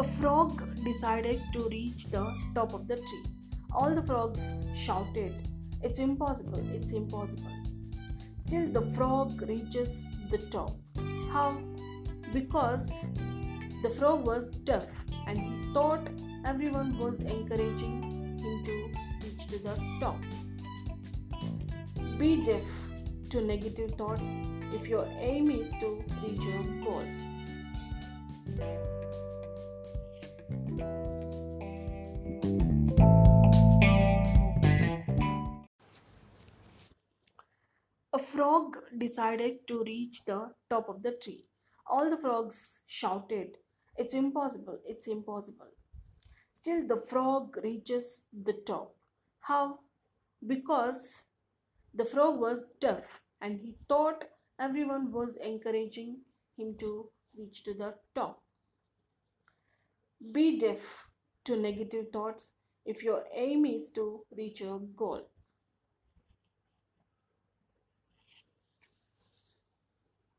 A frog decided to reach the top of the tree. All the frogs shouted, It's impossible, it's impossible. Still, the frog reaches the top. How? Because the frog was deaf and he thought everyone was encouraging him to reach to the top. Be deaf to negative thoughts if your aim is to reach your goal. A frog decided to reach the top of the tree. All the frogs shouted, It's impossible, it's impossible. Still, the frog reaches the top. How? Because the frog was deaf and he thought everyone was encouraging him to reach to the top. Be deaf to negative thoughts if your aim is to reach your goal.